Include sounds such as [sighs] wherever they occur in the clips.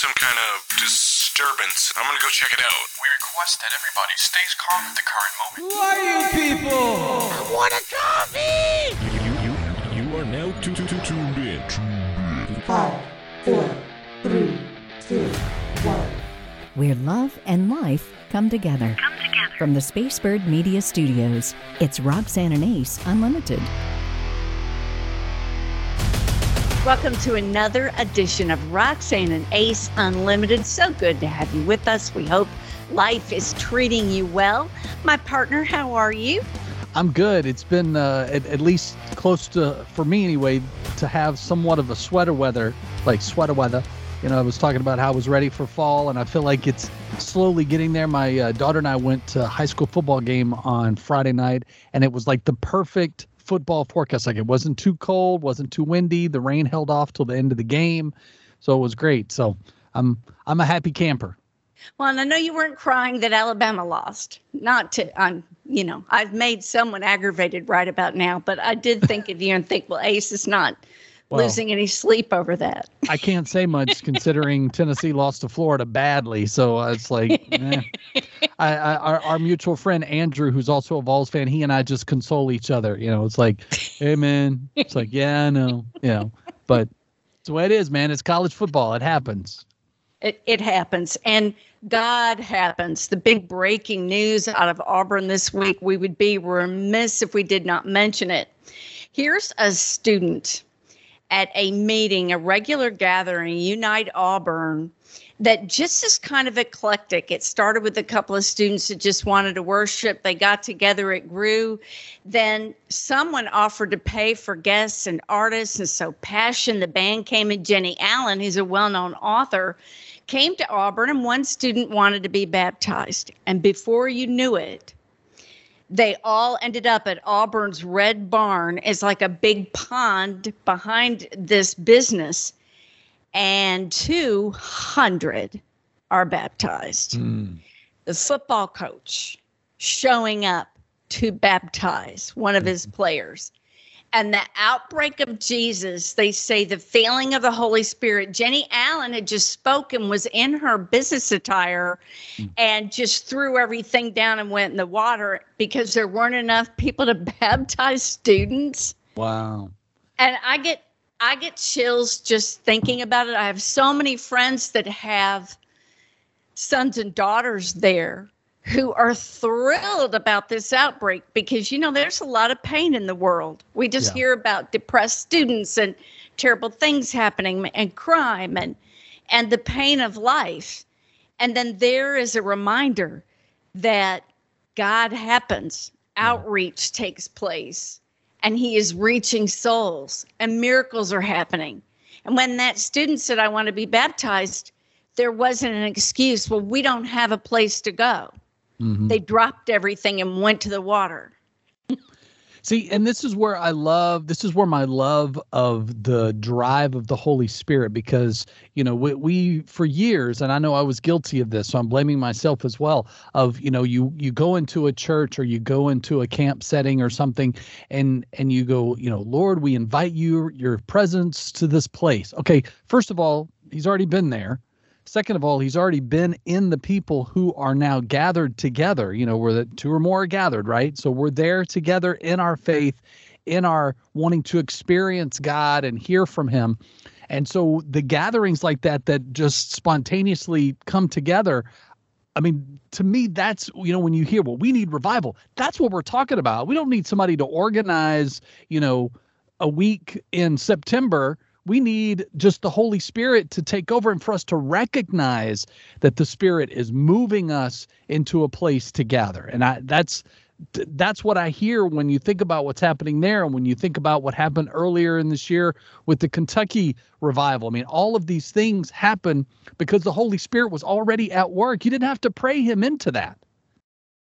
some kind of disturbance. I'm gonna go check it out. We request that everybody stays calm at the current moment. Who are you people? I want a coffee! You, you, you are now tu- tu- tu- tuned in. Tuned in. Five, four, three, two, one. where love and life come together. Come together. From the Spacebird Media Studios, it's Roxanne and Ace Unlimited. Welcome to another edition of Roxanne and Ace Unlimited. So good to have you with us. We hope life is treating you well. My partner, how are you? I'm good. It's been uh, at, at least close to, for me anyway, to have somewhat of a sweater weather, like sweater weather. You know, I was talking about how I was ready for fall, and I feel like it's slowly getting there. My uh, daughter and I went to a high school football game on Friday night, and it was like the perfect football forecast. Like it wasn't too cold, wasn't too windy. The rain held off till the end of the game, so it was great. So I'm I'm a happy camper. Well, and I know you weren't crying that Alabama lost. Not to, I'm, you know, I've made someone aggravated right about now, but I did think of you and think, well, Ace is not Well- losing any sleep over that. I can't say much [laughs] considering Tennessee lost to Florida badly. So it's like, eh. I, I, our, our mutual friend Andrew, who's also a Vols fan, he and I just console each other. You know, it's like, hey man, it's like, yeah, I know, you know, but it's the way it is, man. It's college football. It happens. It, it happens. And God happens. The big breaking news out of Auburn this week, we would be remiss if we did not mention it. Here's a student at a meeting, a regular gathering, Unite Auburn, that just is kind of eclectic. It started with a couple of students that just wanted to worship. They got together, it grew. Then someone offered to pay for guests and artists. And so Passion, the band came in. Jennie Allen, who's a well known author, came to Auburn, and one student wanted to be baptized. And before you knew it, they all ended up at Auburn's Red Barn. It's like a big pond behind this business, and 200 are baptized. Hmm. The football coach showing up to baptize one of his hmm. players. And the outbreak of Jesus, they say the failing of the Holy Spirit. Jennie Allen had just spoken, was in her business attire, mm. and just threw everything down and went in the water because there weren't enough people to [laughs] baptize students. Wow. And I get I get chills just thinking about it. I have so many friends that have sons and daughters there who are thrilled about this outbreak because you know there's a lot of pain in the world. We just Yeah. hear about depressed students and terrible things happening and crime and and the pain of life. And then there is a reminder that God happens, outreach takes place, and He is reaching souls, and miracles are happening. And when that student said, I want to be baptized, there wasn't an excuse. Well, we don't have a place to go. Mhm. They dropped everything and went to the water. See, and this is where I love, this is where my love of the drive of the Holy Spirit, because, you know, we, we, for years, and I know I was guilty of this, so I'm blaming myself as well, of, you know, you, you go into a church or you go into a camp setting or something and, and you go, you know, Lord, we invite you, your presence to this place. Okay. First of all, he's already been there. Second of all, he's already been in the people who are now gathered together, you know, where the two or more are gathered, right? So we're there together in our faith, in our wanting to experience God and hear from him. And so the gatherings like that that just spontaneously come together, I mean, to me, that's, you know, when you hear, well, we need revival, that's what we're talking about. We don't need somebody to organize, you know, a week in September. We need just the Holy Spirit to take over and for us to recognize that the Spirit is moving us into a place to gather. And I that's that's what I hear when you think about what's happening there and when you think about what happened earlier in this year with the Kentucky revival. I mean, all of these things happen because the Holy Spirit was already at work. You didn't have to pray him into that.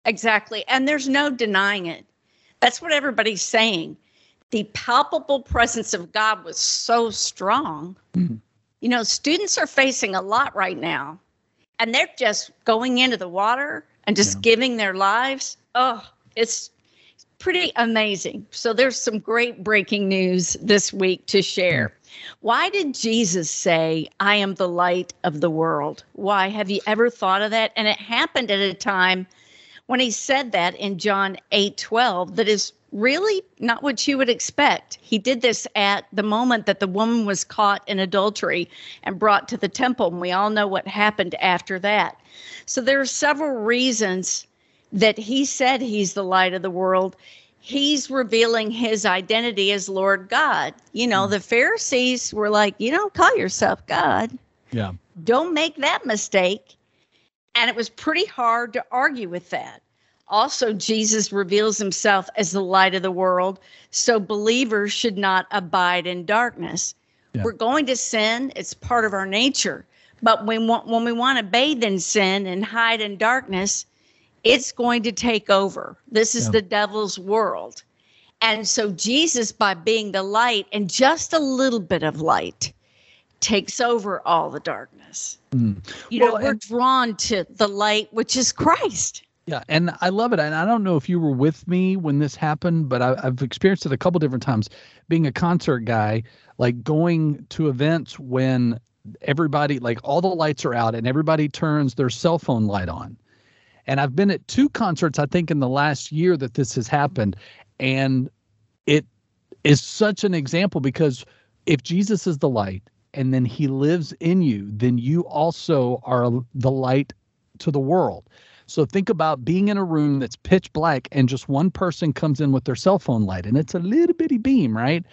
Exactly. And there's no denying it. That's what everybody's saying. The palpable presence of God was so strong. Mm-hmm. You know, students are facing a lot right now, and they're just going into the water and just giving their lives. Oh, it's pretty amazing. So there's some great breaking news this week to share. Mm-hmm. Why did Jesus say, I am the light of the world? Why? Have you ever thought of that? And it happened at a time when he said that in John 8 12, that is really not what you would expect. He did this at the moment that the woman was caught in adultery and brought to the temple. And we all know what happened after that. So there are several reasons that he said he's the light of the world. He's revealing his identity as Lord God. You know, hmm. the Pharisees were like, You don't call yourself God. Yeah. Don't make that mistake. And it was pretty hard to argue with that. Also, Jesus reveals himself as the light of the world, so believers should not abide in darkness. Yeah. We're going to sin, it's part of our nature. But when, when we want to bathe in sin and hide in darkness, it's going to take over. This is Yeah. the devil's world. And so, Jesus, by being the light and just a little bit of light, takes over all the darkness. Mm. You know, Well, we're and- drawn to the light, which is Christ. Yeah, and I love it. And I don't know if you were with me when this happened, but I, I've experienced it a couple different times. Being a concert guy, like going to events when everybody, like all the lights are out and everybody turns their cell phone light on. And I've been at two concerts, I think, in the last year that this has happened. And it is such an example because if Jesus is the light and then he lives in you, then you also are the light to the world. So think about being in a room that's pitch black and just one person comes in with their cell phone light and it's a little bitty beam, right?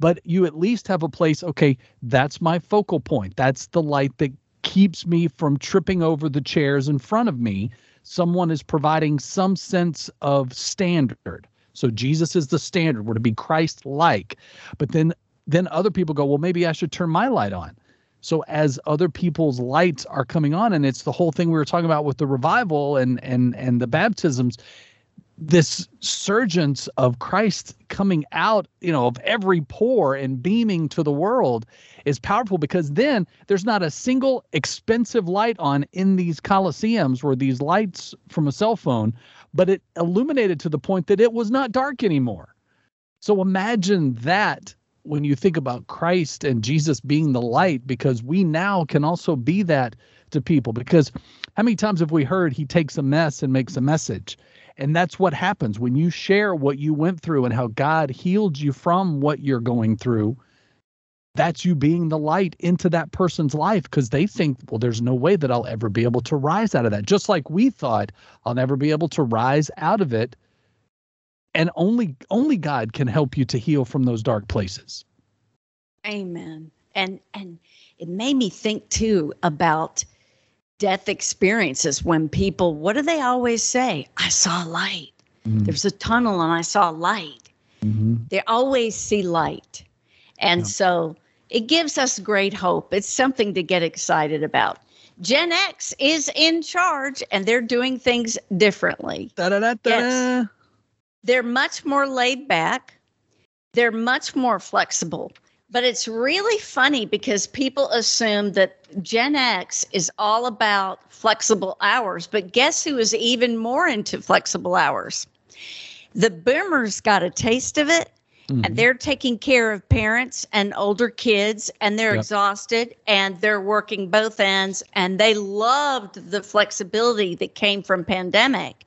But you at least have a place, okay, that's my focal point. That's the light that keeps me from tripping over the chairs in front of me. Someone is providing some sense of standard. So Jesus is the standard. We're to be Christ like. But then then other people go, well, maybe I should turn my light on. So as other people's lights are coming on, and it's the whole thing we were talking about with the revival and and and the baptisms, this surgence of Christ coming out, you know, of every pore and beaming to the world is powerful because then there's not a single expensive light on in these coliseums where these lights from a cell phone, but it illuminated to the point that it was not dark anymore. So imagine that when you think about Christ and Jesus being the light, because we now can also be that to people. Because how many times have we heard he takes a mess and makes a message? And that's what happens when you share what you went through and how God healed you from what you're going through. That's you being the light into that person's life because they think, well, there's no way that I'll ever be able to rise out of that. Just like we thought I'll never be able to rise out of it and only only God can help you to heal from those dark places. Amen. And and it made me think too about death experiences when people what do they always say? I saw light. Mhm. There's a tunnel and I saw light. Mhm. They always see light. And Yeah. so it gives us great hope. It's something to get excited about. Gen X is in charge and they're doing things differently. Da-da-da-da. Yes. They're much more laid back. They're much more flexible. But it's really funny because people assume that gen x is all about flexible hours. But guess who is even more into flexible hours? The boomers got a taste of it Mhm. and they're taking care of parents and older kids and they're Yep. exhausted and they're working both ends and they loved the flexibility that came from pandemic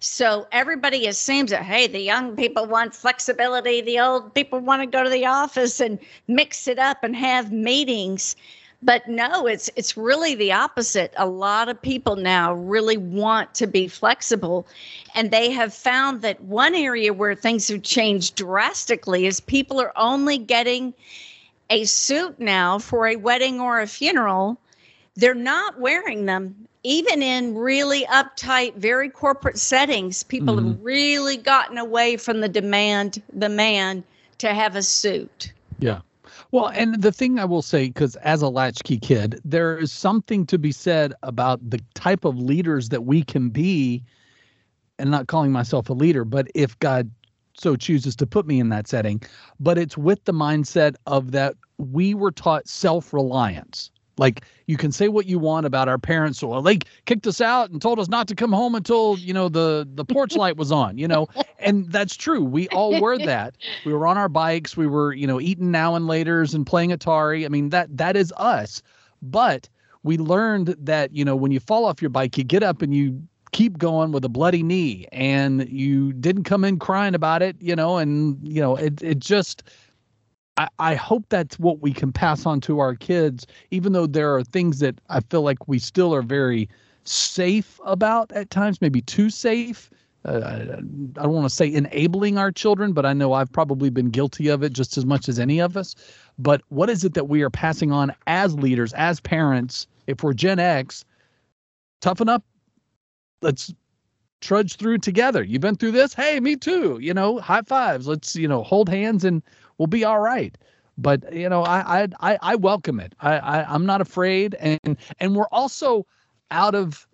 so everybody assumes that hey the young people want flexibility the old people want to go to the office and mix it up and have meetings but no it's it's really the opposite. A lot of people now really want to be flexible and they have found that one area where things have changed drastically is people are only getting a suit now for a wedding or a funeral. They're not wearing them even in really uptight very corporate settings. People have mm-hmm. really gotten away from the demand the man to have a suit. Yeah. Well, and the thing I will say, because as a latchkey kid, there is something to be said about the type of leaders that we can be, and not calling myself a leader, but if God so chooses to put me in that setting, but it's with the mindset of that we were taught self reliance. Like you can say what you want about our parents. Well, they kicked us out and told us not to come home until you know the the porch [laughs] light was on. You know, and that's true. We all were that. We were on our bikes. We were you know eating now and later's and playing Atari. I mean that that is us. But we learned that you know when you fall off your bike, you get up and you keep going with a bloody knee, and you didn't come in crying about it. You know, and you know it it just I, I hope that's what we can pass on to our kids, even though there are things that I feel like we still are very safe about at times, maybe too safe. Uh, I don't want to say enabling our children, but I know I've probably been guilty of it just as much as any of us. But what is it that we are passing on as leaders, as parents? If we're Gen X, toughen up. Let's trudge through together. You've been through this. Hey, me too. You know, high fives. Let's, you know, hold hands and we'll be all right. But you know, I I I welcome it. I, I I'm not afraid, and and we're also out of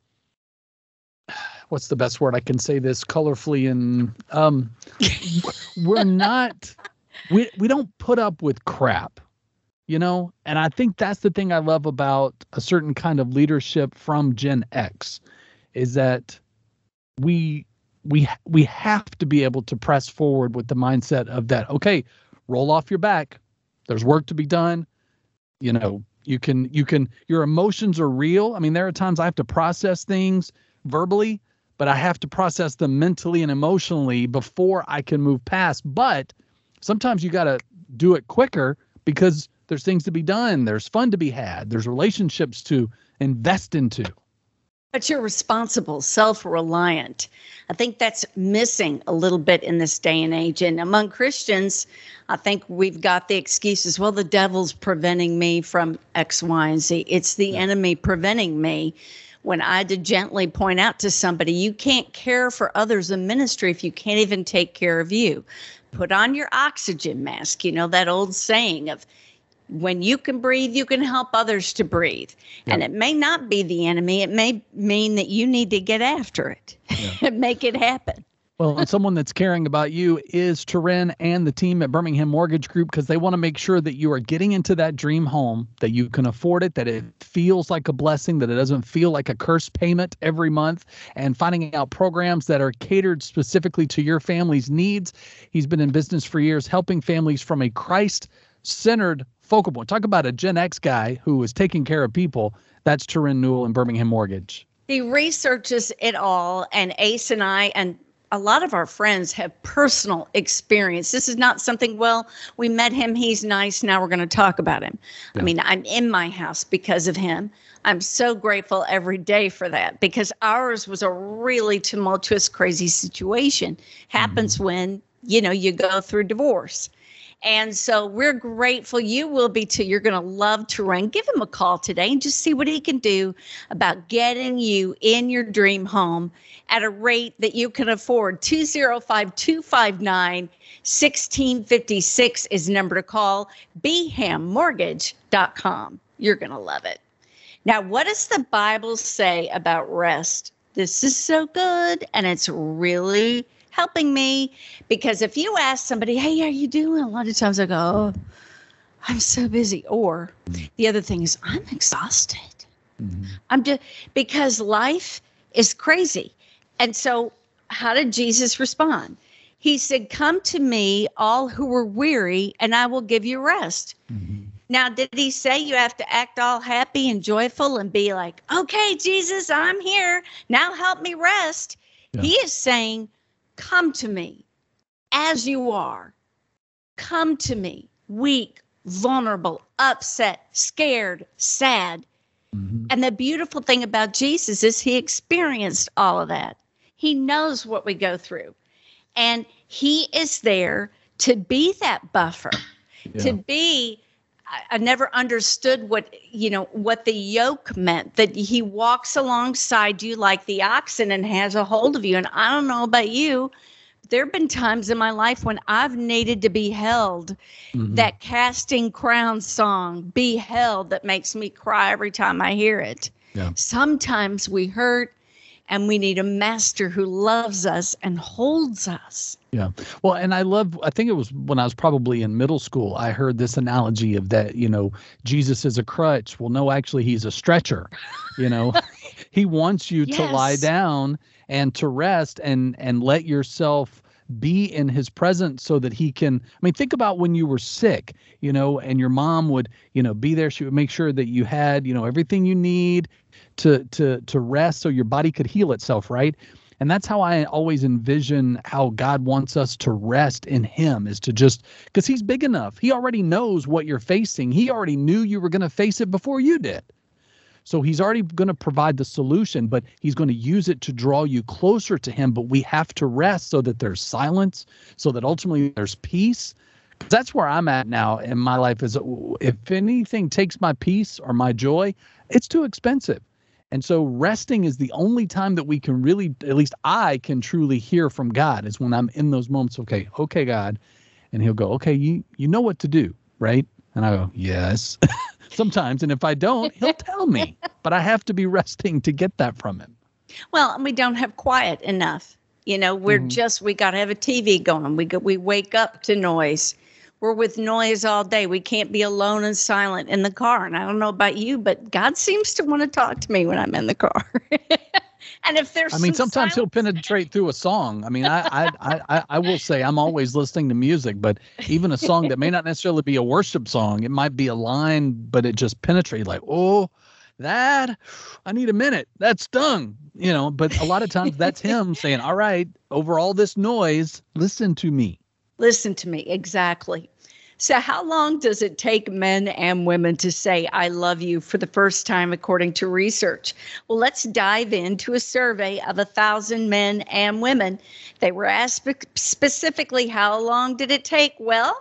[sighs] what's the best word I can say this colorfully and um [laughs] we're not we we don't put up with crap you know and i think that's the thing i love about a certain kind of leadership from gen x is that we we we have to be able to press forward with the mindset of that okay roll off your back. There's work to be done. You know, you can you can your emotions are real. I mean, there are times I have to process things verbally, but I have to process them mentally and emotionally before I can move past. But sometimes you got to do it quicker because there's things to be done, there's fun to be had, there's relationships to invest into. But you're responsible, self reliant. I think that's missing a little bit in this day and age. And among Christians, I think we've got the excuses well, the devil's preventing me from X, Y, and Z. It's the yeah. enemy preventing me. When I did gently point out to somebody, you can't care for others in ministry if you can't even take care of you. Put on your oxygen mask. You know that old saying of, when you can breathe, you can help others to breathe. And it may not be the enemy, it may mean that you need to get after it and [laughs] make it happen. Well, and someone that's caring about you is Turin and the team at Birmingham Mortgage Group because they want to make sure that you are getting into that dream home, that you can afford it, that it feels like a blessing, that it doesn't feel like a curse payment every month, and finding out programs that are catered specifically to your family's needs. He's been in business for years, helping families from a Christ centered focal point. Talk about a Gen X guy who is taking care of people. That's Turin Newell and Birmingham Mortgage. He researches it all, and Ace and I, and a lot of our friends have personal experience. This is not something, well, we met him, he's nice, now we're going to talk about him. Yeah. I mean, I'm in my house because of him. I'm so grateful every day for that because ours was a really tumultuous, crazy situation. Happens mm-hmm. when, you know, you go through divorce. And so we're grateful. You will be too. You're going to love Turin. Give him a call today and just see what he can do about getting you in your dream home at a rate that you can afford. 205 259 1656 is number to call. BHAMMortgage.com. You're going to love it. Now, what does the Bible say about rest? This is so good and it's really helping me. Because if you ask somebody, hey, how are you doing? A lot of times I go, oh, I'm so busy. Or the other thing is, I'm exhausted. Mm-hmm. I'm just because life is crazy. And so, how did Jesus respond? He said, Come to me, all who are weary, and I will give you rest. Mm-hmm. Now, did he say you have to act all happy and joyful and be like, okay, Jesus, I'm here. Now help me rest? Yeah. He is saying, Come to me as you are. Come to me, weak, vulnerable, upset, scared, sad. Mm-hmm. And the beautiful thing about Jesus is he experienced all of that. He knows what we go through. And he is there to be that buffer, yeah. to be I never understood what you know what the yoke meant that he walks alongside you like the oxen and has a hold of you and I don't know about you there have been times in my life when I've needed to be held mm-hmm. that casting crown song be held that makes me cry every time I hear it yeah. sometimes we hurt and we need a master who loves us and holds us. Yeah. Well, and I love, I think it was when I was probably in middle school, I heard this analogy of that, you know, Jesus is a crutch. Well, no, actually, he's a stretcher. You know, [laughs] [laughs] he wants you to lie down and to rest and and let yourself be in his presence so that he can i mean think about when you were sick you know and your mom would you know be there she would make sure that you had you know everything you need to to to rest so your body could heal itself right and that's how i always envision how god wants us to rest in him is to just because he's big enough he already knows what you're facing he already knew you were going to face it before you did so he's already going to provide the solution, but he's going to use it to draw you closer to him. But we have to rest so that there's silence, so that ultimately there's peace. That's where I'm at now in my life. Is if anything takes my peace or my joy, it's too expensive. And so resting is the only time that we can really, at least I can truly hear from God is when I'm in those moments. Okay, okay, God, and He'll go, okay, you you know what to do, right? And I go, yes. [laughs] Sometimes, and if I don't, He'll [laughs] tell me. But I have to be resting to get that from Him. Well, and we don't have quiet enough. You know, we're Mhm. just we got to have a TV going. We go, we wake up to noise. We're with noise all day. We can't be alone and silent in the car. And I don't know about you, but God seems to want to talk to me when I'm in the car. [laughs] and if there's I mean, some sometimes He'll penetrate through a song. I mean, I, I I I I will say I'm always listening to music, but even a song that may not necessarily be a worship song, it might be a line, but it just penetrates like, oh, that I need a minute. That stung, you know. But a lot of times that's Him saying, "All right, over all this noise, listen to me." Listen to me, exactly. So, how long does it take men and women to say, I love you for the first time, according to research? Well, let's dive into a survey of a thousand men and women. They were asked specifically, How long did it take? Well,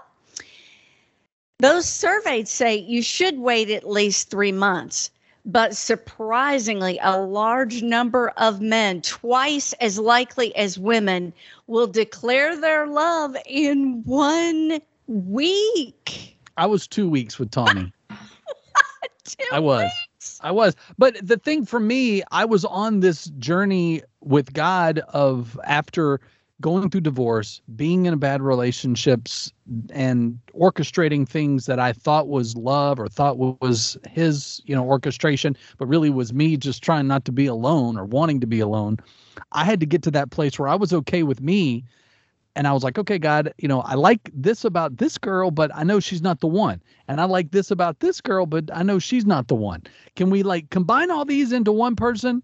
those surveyed say you should wait at least three months. But surprisingly, a large number of men, twice as likely as women, will declare their love in one week. I was two weeks with. [laughs] Two I was. weeks. I was. But the thing for me, I was on this journey with God of after going through divorce, being in a bad relationships and orchestrating things that I thought was love or thought was his, you know, orchestration, but really was me just trying not to be alone or wanting to be alone. I had to get to that place where I was okay with me and I was like, okay, God, you know, I like this about this girl, but I know she's not the one. And I like this about this girl, but I know she's not the one. Can we like combine all these into one person?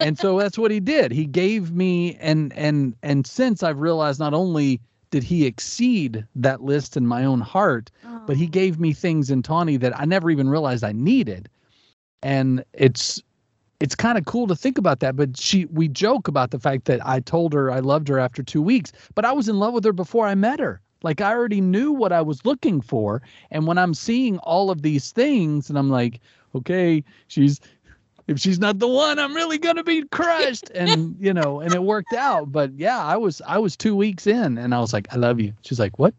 And so that's what he did. He gave me and and and since I've realized not only did he exceed that list in my own heart, but he gave me things in Tawny that I never even realized I needed. And it's it's kind of cool to think about that. But she we joke about the fact that I told her I loved her after two weeks, but I was in love with her before I met her. Like I already knew what I was looking for. And when I'm seeing all of these things and I'm like, okay, she's if she's not the one, I'm really gonna be crushed. And [laughs] you know, and it worked out. But yeah, I was I was two weeks in and I was like, I love you. She's like, What?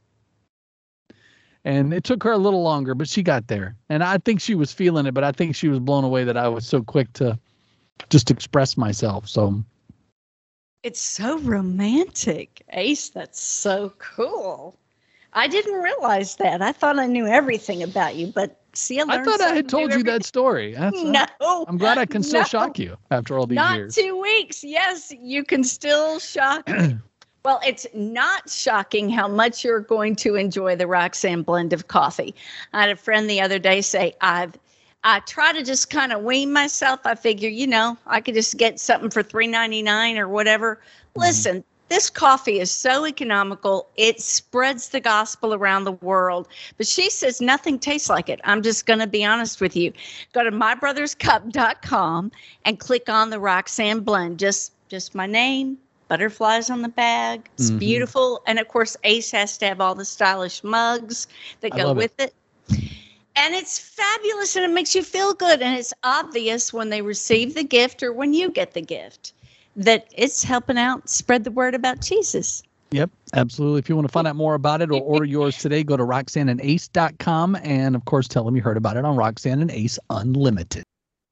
And it took her a little longer, but she got there. And I think she was feeling it, but I think she was blown away that I was so quick to just express myself. So It's so romantic. Ace, that's so cool. I didn't realize that. I thought I knew everything about you, but see, I, I thought I had told you that story. That's. Uh, no. I'm glad I can still no. shock you after all these not years. two weeks. Yes, you can still shock [clears throat] me. well, it's not shocking how much you're going to enjoy the Roxanne blend of coffee. I had a friend the other day say, I've I try to just kind of wean myself. I figure, you know, I could just get something for three ninety nine or whatever. Mm-hmm. Listen, this coffee is so economical. It spreads the gospel around the world. But she says nothing tastes like it. I'm just going to be honest with you. Go to mybrotherscup.com and click on the Roxanne blend. Just just my name, butterflies on the bag. It's Mhm. beautiful. And of course, Ace has to have all the stylish mugs that go with it. And it's fabulous and it makes you feel good. And it's obvious when they receive the gift or when you get the gift that it's helping out spread the word about Jesus. Yep, absolutely. If you want to find out more about it or [laughs] order yours today, go to roxanneandace.com and of course tell them you heard about it on Roxanne and Ace Unlimited.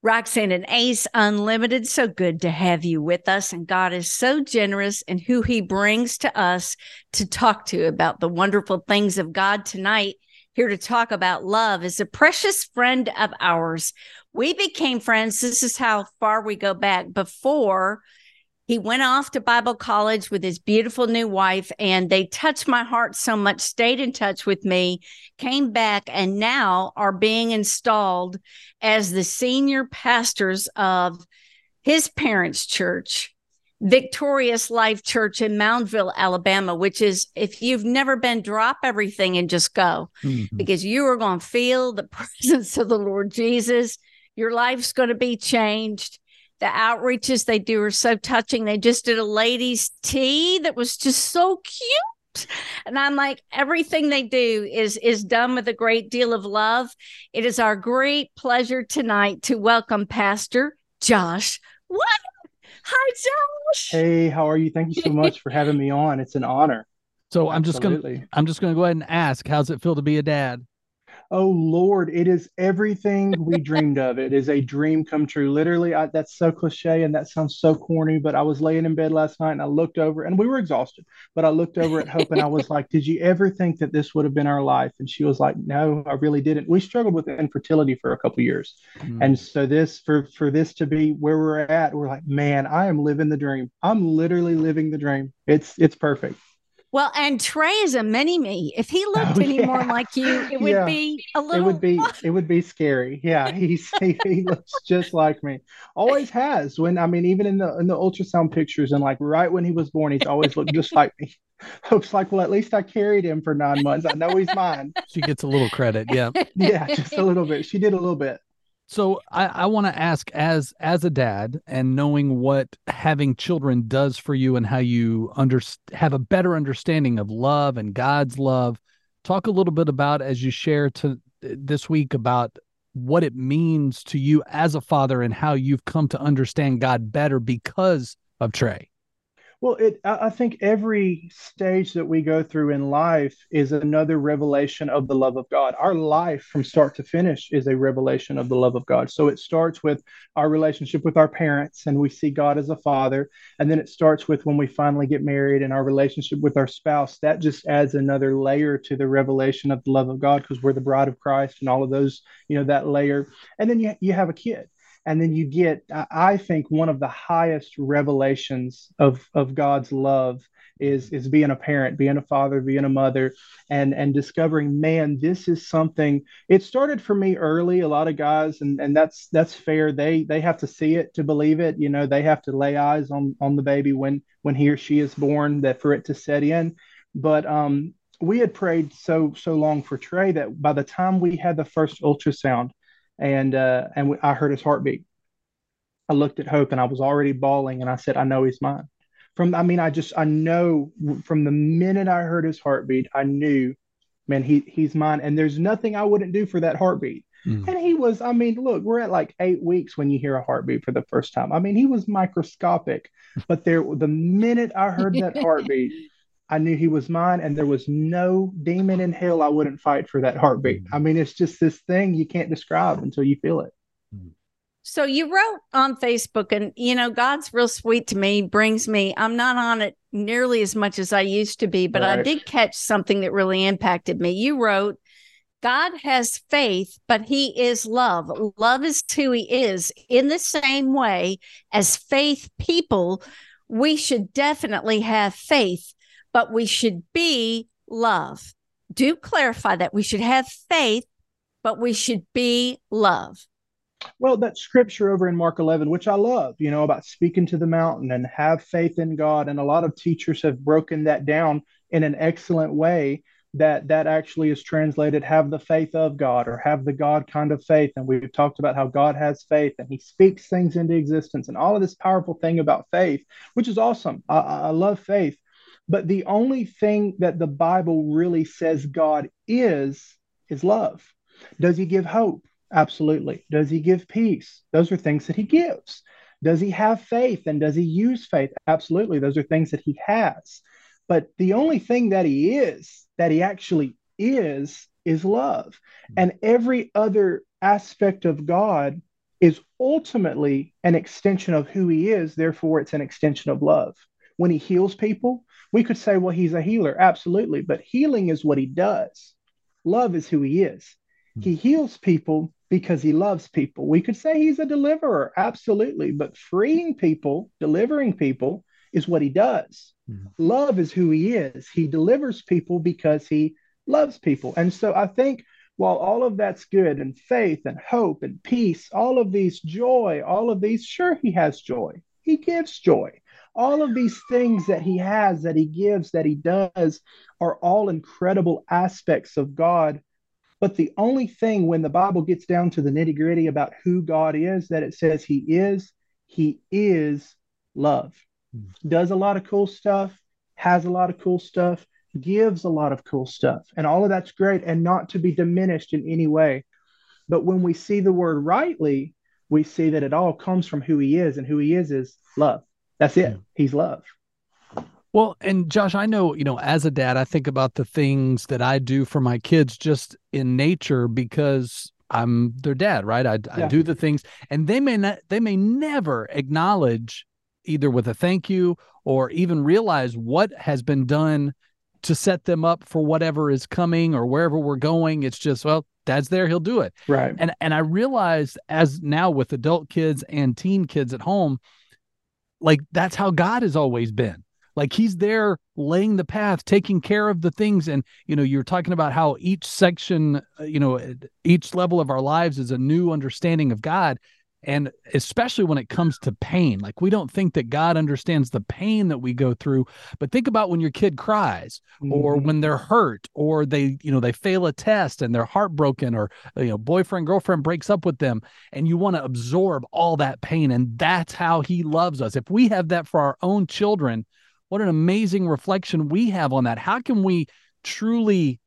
Roxanne and Ace Unlimited, so good to have you with us. And God is so generous in who He brings to us to talk to about the wonderful things of God tonight. Here to talk about love is a precious friend of ours. We became friends. This is how far we go back before he went off to Bible college with his beautiful new wife, and they touched my heart so much, stayed in touch with me, came back, and now are being installed as the senior pastors of his parents' church, Victorious Life Church in Moundville, Alabama, which is, if you've never been, drop everything and just go mm-hmm. because you are going to feel the [laughs] presence of the Lord Jesus. Your life's going to be changed the outreaches they do are so touching. They just did a ladies' tea that was just so cute. And I'm like, everything they do is is done with a great deal of love. It is our great pleasure tonight to welcome Pastor Josh. What? Hi, Josh. Hey, how are you? Thank you so much for having me on. It's an honor. So I'm Absolutely. just gonna I'm just gonna go ahead and ask, how's it feel to be a dad? Oh Lord, it is everything we dreamed of. It is a dream come true. Literally, I, that's so cliche and that sounds so corny, but I was laying in bed last night and I looked over and we were exhausted, but I looked over at Hope and I was like, Did you ever think that this would have been our life? And she was like, No, I really didn't. We struggled with infertility for a couple years. Mm. And so this for for this to be where we're at, we're like, man, I am living the dream. I'm literally living the dream. It's it's perfect. Well, and Trey is a mini me. If he [laughs] oh, looked oh, any yeah. more like you, it would yeah. be a little. It would be. [laughs] it would be scary. Yeah, he's he, he, [laughs] looks just like me. Always has. When I mean, even in the in the ultrasound pictures, and like right when he was born, he's always looked just like me. Looks like, well, at least I carried him for nine months. I know he's mine. She gets a little credit. Yeah. yeah, just a little bit. She did a little bit so I, I want to ask as as a dad and knowing what having children does for you and how you under, have a better understanding of love and God's love. Talk a little bit about as you share to uh, this week about what it means to you as a father and how you've come to understand God better because of Trey. Well, it, I think every stage that we go through in life is another revelation of the love of God. Our life from start to finish is a revelation of the love of God. So it starts with our relationship with our parents, and we see God as a father. And then it starts with when we finally get married and our relationship with our spouse. That just adds another layer to the revelation of the love of God because we're the bride of Christ and all of those, you know, that layer. And then you, you have a kid and then you get i think one of the highest revelations of of god's love is is being a parent being a father being a mother and and discovering man this is something it started for me early. A lot of guys and and that's that's fair. They they have to see it to believe it. You know they have to lay eyes on on the baby when when he or she is born that for it to set in. But um we had prayed so so long for Trey that by the time we had the first ultrasound, and uh, and we, I heard his heartbeat. I looked at Hope and I was already bawling, and I said, "I know he's mine." From I mean, I just I know from the minute I heard his heartbeat, I knew, man, he he's mine, and there's nothing I wouldn't do for that heartbeat. Mm. And he was, I mean, look, we're at like eight weeks when you hear a heartbeat for the first time. I mean, he was microscopic, but there, the minute I heard that [laughs] heartbeat, I knew he was mine, and there was no demon in hell I wouldn't fight for that heartbeat. Mm-hmm. I mean, it's just this thing you can't describe until you feel it. Mm-hmm. So you wrote on Facebook, and you know, God's real sweet to me, brings me, I'm not on it nearly as much as I used to be, but right. I did catch something that really impacted me. You wrote, God has faith, but he is love. Love is who he is. In the same way as faith people, we should definitely have faith but we should be love. Do clarify that we should have faith, but we should be love. Well, that scripture over in Mark 11, which I love, you know, about speaking to the mountain and have faith in God. And a lot of teachers have broken that down in an excellent way that that actually is translated have the faith of God or have the God kind of faith. And we've talked about how God has faith and he speaks things into existence and all of this powerful thing about faith, which is awesome. I, I love faith. But the only thing that the Bible really says God is, is love. Does he give hope? Absolutely. Does he give peace? Those are things that he gives. Does he have faith and does he use faith? Absolutely. Those are things that he has. But the only thing that he is, that he actually is, is love. Hmm. And every other aspect of God is ultimately an extension of who he is. Therefore, it's an extension of love. When he heals people, we could say, well, he's a healer. Absolutely. But healing is what he does, love is who he is. He heals people because he loves people. We could say he's a deliverer. Absolutely. But freeing people, delivering people is what he does. Mm-hmm. Love is who he is. He delivers people because he loves people. And so I think while all of that's good and faith and hope and peace, all of these joy, all of these, sure, he has joy. He gives joy. All of these things that he has, that he gives, that he does, are all incredible aspects of God. But the only thing when the Bible gets down to the nitty gritty about who God is, that it says he is, he is love. Hmm. Does a lot of cool stuff, has a lot of cool stuff, gives a lot of cool stuff. And all of that's great and not to be diminished in any way. But when we see the word rightly, we see that it all comes from who he is, and who he is is love. That's it. Hmm. He's love. Well, and Josh, I know, you know, as a dad, I think about the things that I do for my kids just in nature because I'm their dad, right? I, yeah. I do the things and they may not, they may never acknowledge either with a thank you or even realize what has been done to set them up for whatever is coming or wherever we're going. It's just, well, dad's there, he'll do it. Right. And and I realized as now with adult kids and teen kids at home, like that's how God has always been. Like he's there laying the path, taking care of the things. And, you know, you're talking about how each section, uh, you know, each level of our lives is a new understanding of God and especially when it comes to pain like we don't think that god understands the pain that we go through but think about when your kid cries mm-hmm. or when they're hurt or they you know they fail a test and they're heartbroken or you know boyfriend girlfriend breaks up with them and you want to absorb all that pain and that's how he loves us. If we have that for our own children what an amazing reflection we have on that. How can we truly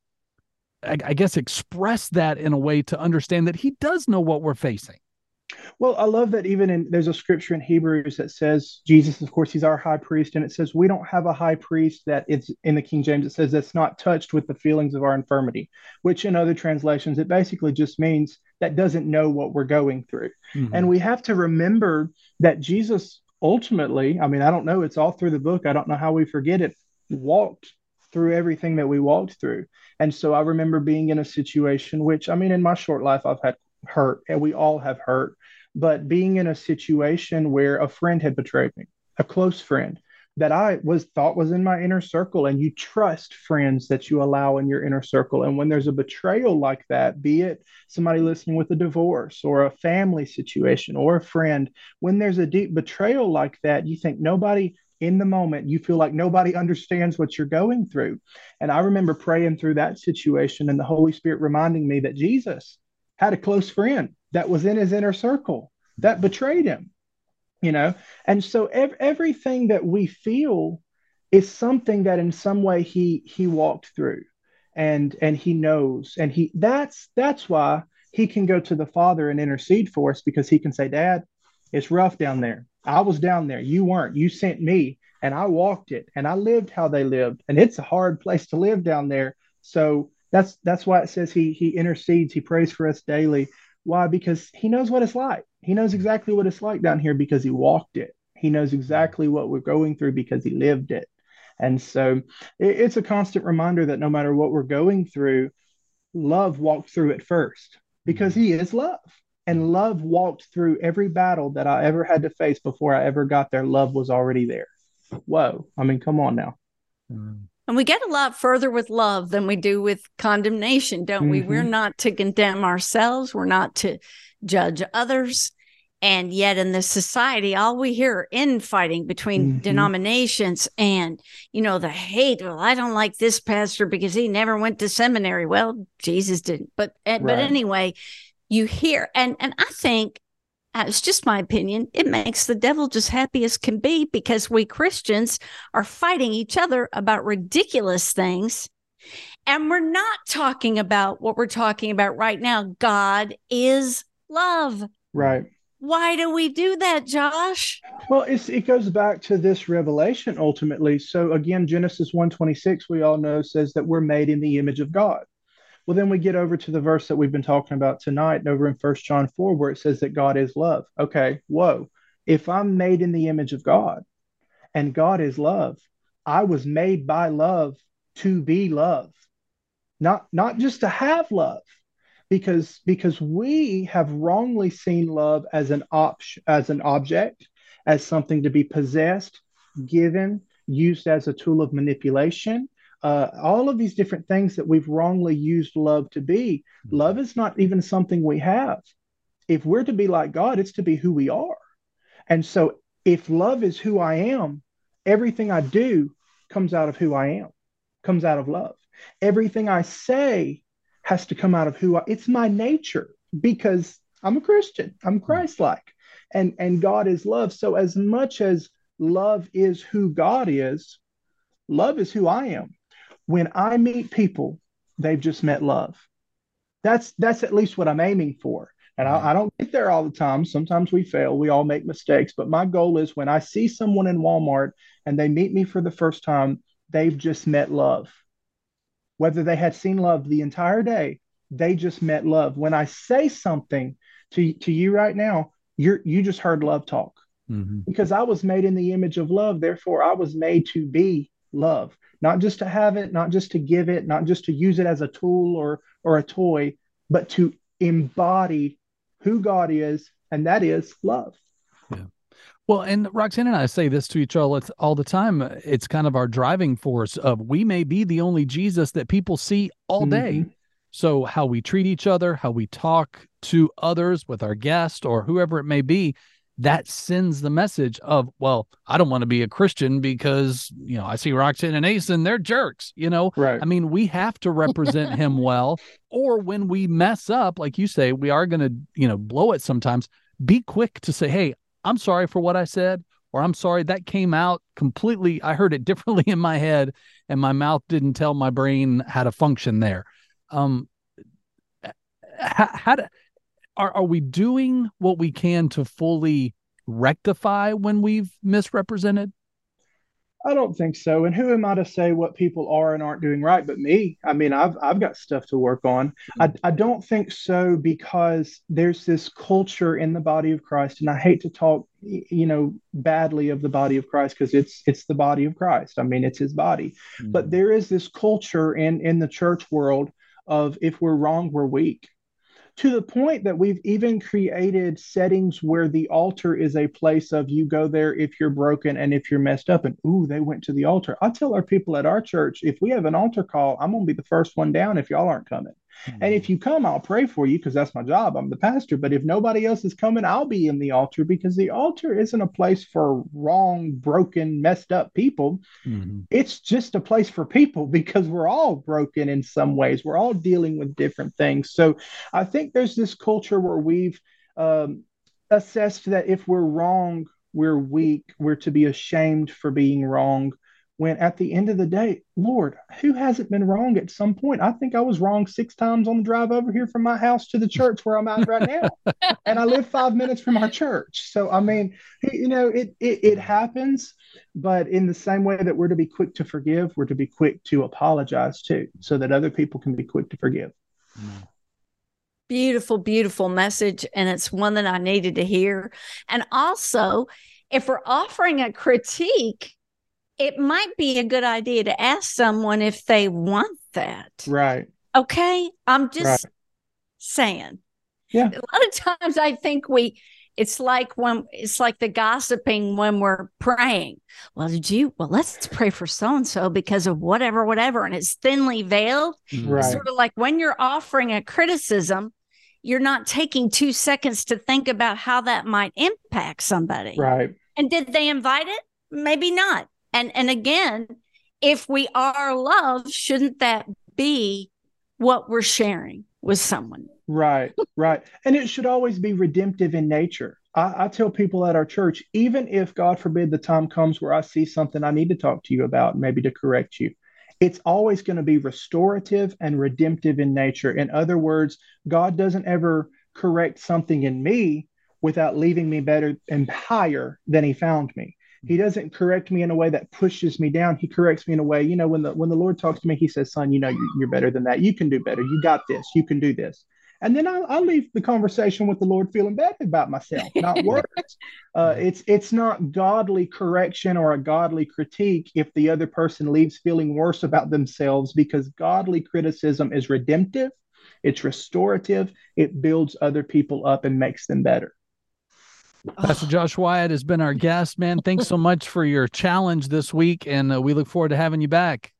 I, I guess express that in a way to understand that he does know what we're facing well, I love that even in there's a scripture in Hebrews that says Jesus, of course, he's our high priest, and it says we don't have a high priest that it's in the King James, it says that's not touched with the feelings of our infirmity, which in other translations, it basically just means that doesn't know what we're going through. Mm-hmm. And we have to remember that Jesus ultimately, I mean, I don't know, it's all through the book. I don't know how we forget it, walked through everything that we walked through. And so I remember being in a situation which, I mean, in my short life, I've had hurt and we all have hurt but being in a situation where a friend had betrayed me a close friend that i was thought was in my inner circle and you trust friends that you allow in your inner circle. And when there's a betrayal like that be it somebody listening with a divorce or a family situation or a friend when there's a deep betrayal like that you think nobody in the moment you feel like nobody understands what you're going through. And i remember praying through that situation and the holy spirit reminding me that jesus had a close friend that was in his inner circle that betrayed him you know? And so ev- everything that we feel is something that in some way he he walked through and and he knows. And he that's that's why he can go to the father and intercede for us because he can say dad it's rough down there. I was down there. You weren't. You sent me and i walked it and i lived how they lived and it's a hard place to live down there. So that's that's why it says he he intercedes, he prays for us daily. Why? Because he knows what it's like. He knows exactly what it's like down here because he walked it. He knows exactly what we're going through because he lived it. And so it, it's a constant reminder that no matter what we're going through, love walked through it first because he is love. And love walked through every battle that I ever had to face before I ever got there. Love was already there. Whoa. I mean, come on now. Mm. And we get a lot further with love than we do with condemnation, don't mm-hmm. we? We're mm-hmm. not to condemn ourselves, we're not to judge others. And yet, in this society, all we hear are infighting between mm-hmm. denominations and, you know, the hate. Well, I don't like this pastor because he never went to seminary. Well, Jesus didn't. But, right. but anyway, you hear, and, and I think it's just my opinion. It makes the devil just happy as can be because we Christians are fighting each other about ridiculous things. And we're not talking about what we're talking about right now. God is love. Right. Why do we do that, Josh? Well, it goes back to this revelation ultimately. So again, Genesis 1:26, we all know says that we're made in the image of God. Well, then we get over to the verse that we've been talking about tonight, over in First John 4, where it says that God is love. Okay, whoa. If I'm made in the image of God and God is love, I was made by love to be love, not, not just to have love. Because, because we have wrongly seen love as an option as an object, as something to be possessed, given, used as a tool of manipulation, uh, all of these different things that we've wrongly used love to be. Love is not even something we have. If we're to be like God, it's to be who we are. And so, if love is who I am, everything I do comes out of who I am, comes out of love. Everything I say has to come out of who I it's my nature because I'm a Christian. I'm Christ-like. And and God is love. So as much as love is who God is, love is who I am when I meet people, they've just met love. That's that's at least what I'm aiming for. And I, I, don't get there all the time. Sometimes we fail. We all make mistakes. But my goal is when I see someone in Walmart and they meet me for the first time, they've just met love. Whether they had seen love the entire day, they just met love. When I say something to, to you right now, you're you just heard love talk. Mm-hmm. Because I was made in the image of love. Therefore, I was made to be love not just to have it, not just to give it, not just to use it as a tool or or a toy, but to embody who God is, and that is love. Yeah. Well, and Roxanne and I say this to each other all the time. It's kind of our driving force of we may be the only Jesus that people see all day. Mm-hmm. So how we treat each other, how we talk to others with our guest or whoever it may be, that sends the message of, well, I don't want to be a Christian because, you know, I see Roxanne and Ace and they're jerks, you know? Right. I mean, we have to represent him [laughs] well. Or when we mess up, like you say, we are going to, you know, blow it sometimes. Be quick to say, hey, I'm sorry for what I said, or I'm sorry that came out completely. I heard it [laughs] differently in my head and my mouth didn't tell my brain how to function there. Um, how, how to, are are we doing what we can to fully rectify when we've misrepresented? I don't think so. And who am I to say what people are and aren't doing right but me? I mean, I've I've got stuff to work on. Mm-hmm. I, I don't think so because there's this culture in the body of Christ, and I hate to talk, you know, badly of the body of Christ because it's it's the body of Christ. I mean, it's his body. Mm-hmm. But there is this culture in in the church world of if we're wrong, we're weak to the point that we've even created settings where the altar is a place of you go there if you're broken and if you're messed up and ooh they went to the altar. I tell our people at our church if we have an altar call i'm going to be the first one down if y'all aren't coming Mm-hmm. And if you come, I'll pray for you because that's my job. I'm the pastor. But if nobody else is coming, I'll be in the altar because the altar isn't a place for wrong, broken, messed up people. Mm-hmm. It's just a place for people [laughs] because we're all broken in some ways. We're all dealing with different things. So I think there's this culture where we've um, assessed that if we're wrong, we're weak, we're to be ashamed for being wrong when at the end of the day, Lord, who hasn't been wrong at some point? I think I was wrong six times on the drive over here from my house to the church where I'm at right now. [laughs] and I live five minutes from our church. So, I mean, you know, it, it, it happens, but in the same way that we're to be quick to forgive, we're to be quick to apologize too, so that other people can be quick to forgive. Beautiful, beautiful message. And it's one that I needed to hear. And also, if we're offering a critique, it might be a good idea to ask someone if they want that. Right. Okay. I'm just right. saying. Yeah. A lot of times I think we, it's like when it's like the gossiping when we're praying. Well, did you? Well, let's pray for so and so because of whatever, whatever. And it's thinly veiled. Mm-hmm. Right. It's sort of like when you're offering a criticism, you're not taking two seconds to think about how that might impact somebody. Right. And did they invite it? Maybe not. And and again, if we are love, shouldn't that be what we're sharing with someone? Right, [laughs] right. And it should always be redemptive in nature. I, I, tell people at our church, even if God forbid the time comes where I see something I need to talk to you about, maybe to correct you, it's always going to be restorative and redemptive in nature. In other words, God doesn't ever correct something in me without leaving me better and higher than he found me. He doesn't correct me in a way that pushes me down. He corrects me in a way you know when the when the lord talks to me he says son you know you're better than that. You can do better. You got this. You can do this. And then I'll, I'll leave the conversation with the lord feeling bad about myself not [laughs] worse. uh, it's it's not godly correction or a godly critique if the other person leaves feeling worse about themselves because godly criticism is redemptive it's restorative it builds other people up and makes them better Pastor Josh Wyatt has been our guest, man. Thanks so much for your challenge this week, and uh, we look forward to having you back.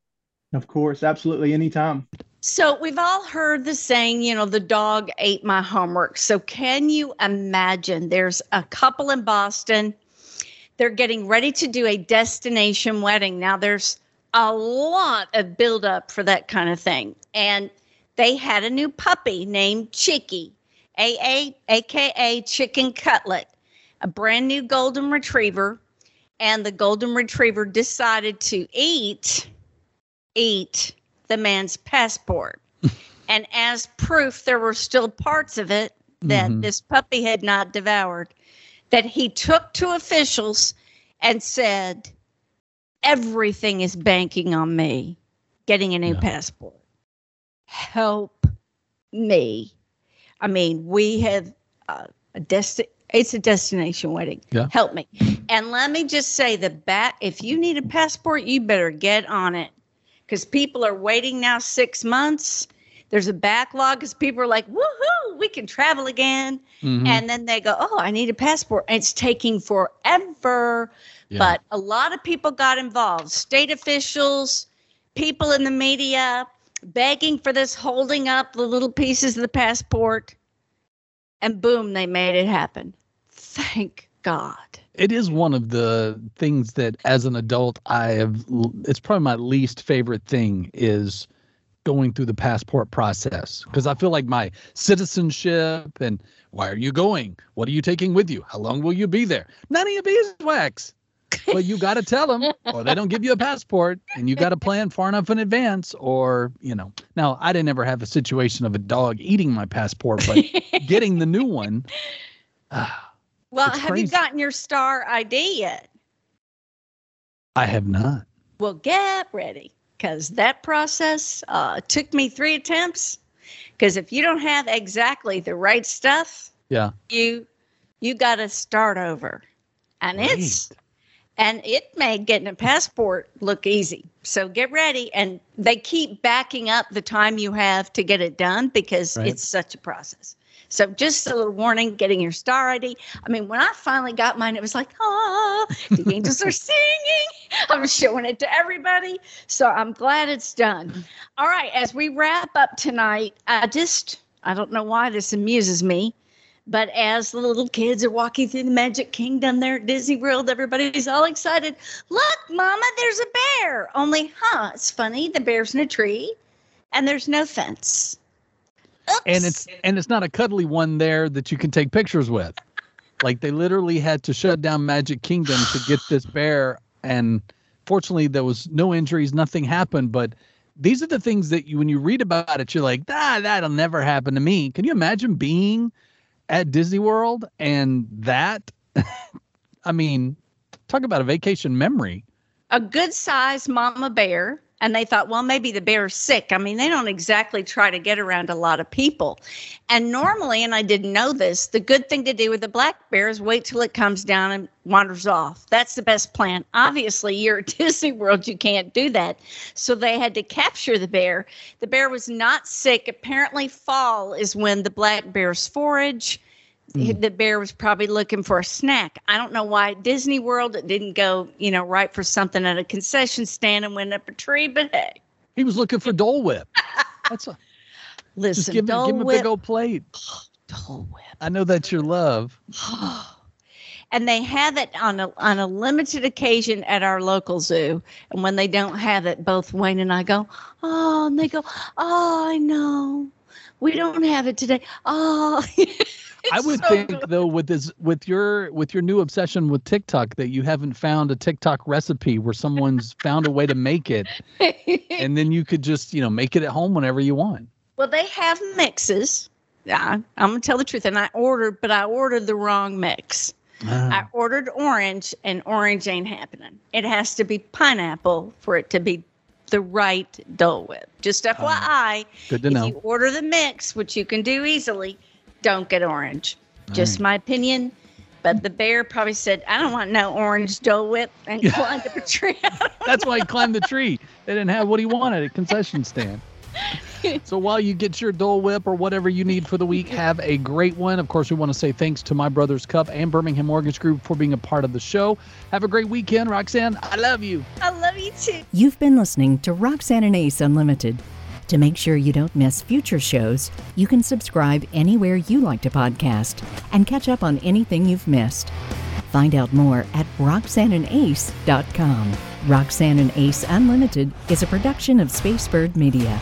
Of course, absolutely, anytime. So, we've all heard the saying, you know, the dog ate my homework. So, can you imagine there's a couple in Boston, they're getting ready to do a destination wedding. Now, there's a lot of buildup for that kind of thing. And they had a new puppy named Chicky, A A A K A Chicken Cutlet a brand new golden retriever and the golden retriever decided to eat eat the man's passport. [laughs] And as proof there were still parts of it that mm-hmm. this puppy had not devoured that he took to officials and said everything is banking on me getting a new passport. Help me. I mean we have uh, a destiny it's a destination wedding. Yeah. Help me. And let me just say the back if you need a passport, you better get on it. Because people are waiting now six months. There's a backlog because people are like, woohoo, we can travel again. Mm-hmm. And then they go, oh, I need a passport. And it's taking forever. Yeah. But a lot of people got involved state officials, people in the media, begging for this, holding up the little pieces of the passport and boom, they made it happen. Thank God. It is one of the things that, as an adult, I have. It's probably my least favorite thing is going through the passport process because I feel like my citizenship and why are you going? What are you taking with you? How long will you be there? None of your beeswax. But you got to tell them [laughs] or they don't give you a passport and you got to plan far enough in advance or you know. Now i didn't ever have a situation of a dog eating my passport but [laughs] getting the new one uh, well have crazy. you gotten your star id yet? I have not. Well get ready because that process uh, took me three attempts because if you don't have exactly the right stuff yeah. you you got to start over. And it's and it made getting a passport look easy. So get ready. And they keep backing up the time you have to get it done because right. it's such a process. So just a little warning, getting your star ID. I mean, when I finally got mine, it was like, oh, the angels are singing. [laughs] I'm showing it to everybody. So I'm glad it's done. All right, as we wrap up tonight, I just, I don't know why this amuses me. But as the little kids are walking through the Magic Kingdom there at Disney World, everybody's all excited. Look, Mama, there's a bear. Only, huh? It's funny. The bear's in a tree, and there's no fence. Oops. And it's and it's not a cuddly one there that you can take pictures with. Like they literally had to shut down Magic Kingdom to get this bear, and fortunately there was no injuries, nothing happened. But these are the things that you, when you read about it, you're like, ah, that'll never happen to me. Can you imagine being at Disney World and that [laughs] I mean, talk about a vacation memory. A good sized mama bear and they thought, well, maybe the bear's sick. I mean, they don't exactly try to get around a lot of people. And normally, and I didn't know this, the good thing to do with the black bear is wait till it comes down and wanders off. That's the best plan. Obviously, [laughs] you're at Disney World, you can't do that. So they had to capture the bear. The bear was not sick. Apparently, fall is when the black bears forage Mm. The bear was probably looking for a snack. I don't know why Disney World it didn't go, you know, right for something at a concession stand and went up a tree, but hey. He was looking for Dole Whip. [laughs] That's a listen. Just give, Dole give him a Whip. big old plate. [gasps] Dole Whip. I know that's your love. [gasps] and they have it on a on a limited occasion at our local zoo. And when they don't have it, both Wayne and I go, oh, and they go, oh, I know, we don't have it today. Oh. [laughs] [laughs] I would so think good. though with this with your with your new obsession with TikTok that you haven't found a TikTok recipe where someone's [laughs] found a way to make it and then you could just, you know, make it at home whenever you want. Well, they have mixes. Yeah, I'm gonna tell the truth. And I ordered, but I ordered the wrong mix. Ah. I ordered orange, and orange ain't happening. It has to be pineapple for it to be the right Dole Whip. Just ah. FYI, Good to if know. you order the mix, which you can do easily, don't get orange. Just my opinion. But the bear probably said, I don't want no orange Dole Whip and climbed up a tree. [laughs] That's why he climbed the tree. They didn't have what he wanted at concession stand. So while you get your Dole Whip or whatever you need for the week, have a great one. Of course, we want to say thanks to My Brothers Cup and Birmingham Mortgage Group for being a part of the show. Have a great weekend, Roxanne. I love you. I love you too. You've been listening to Roxanne and Ace Unlimited. To make sure you don't miss future shows, you can subscribe anywhere you like to podcast and catch up on anything you've missed. Find out more at roxanneandace.com. Roxanne and Ace Unlimited is a production of Spacebird Media.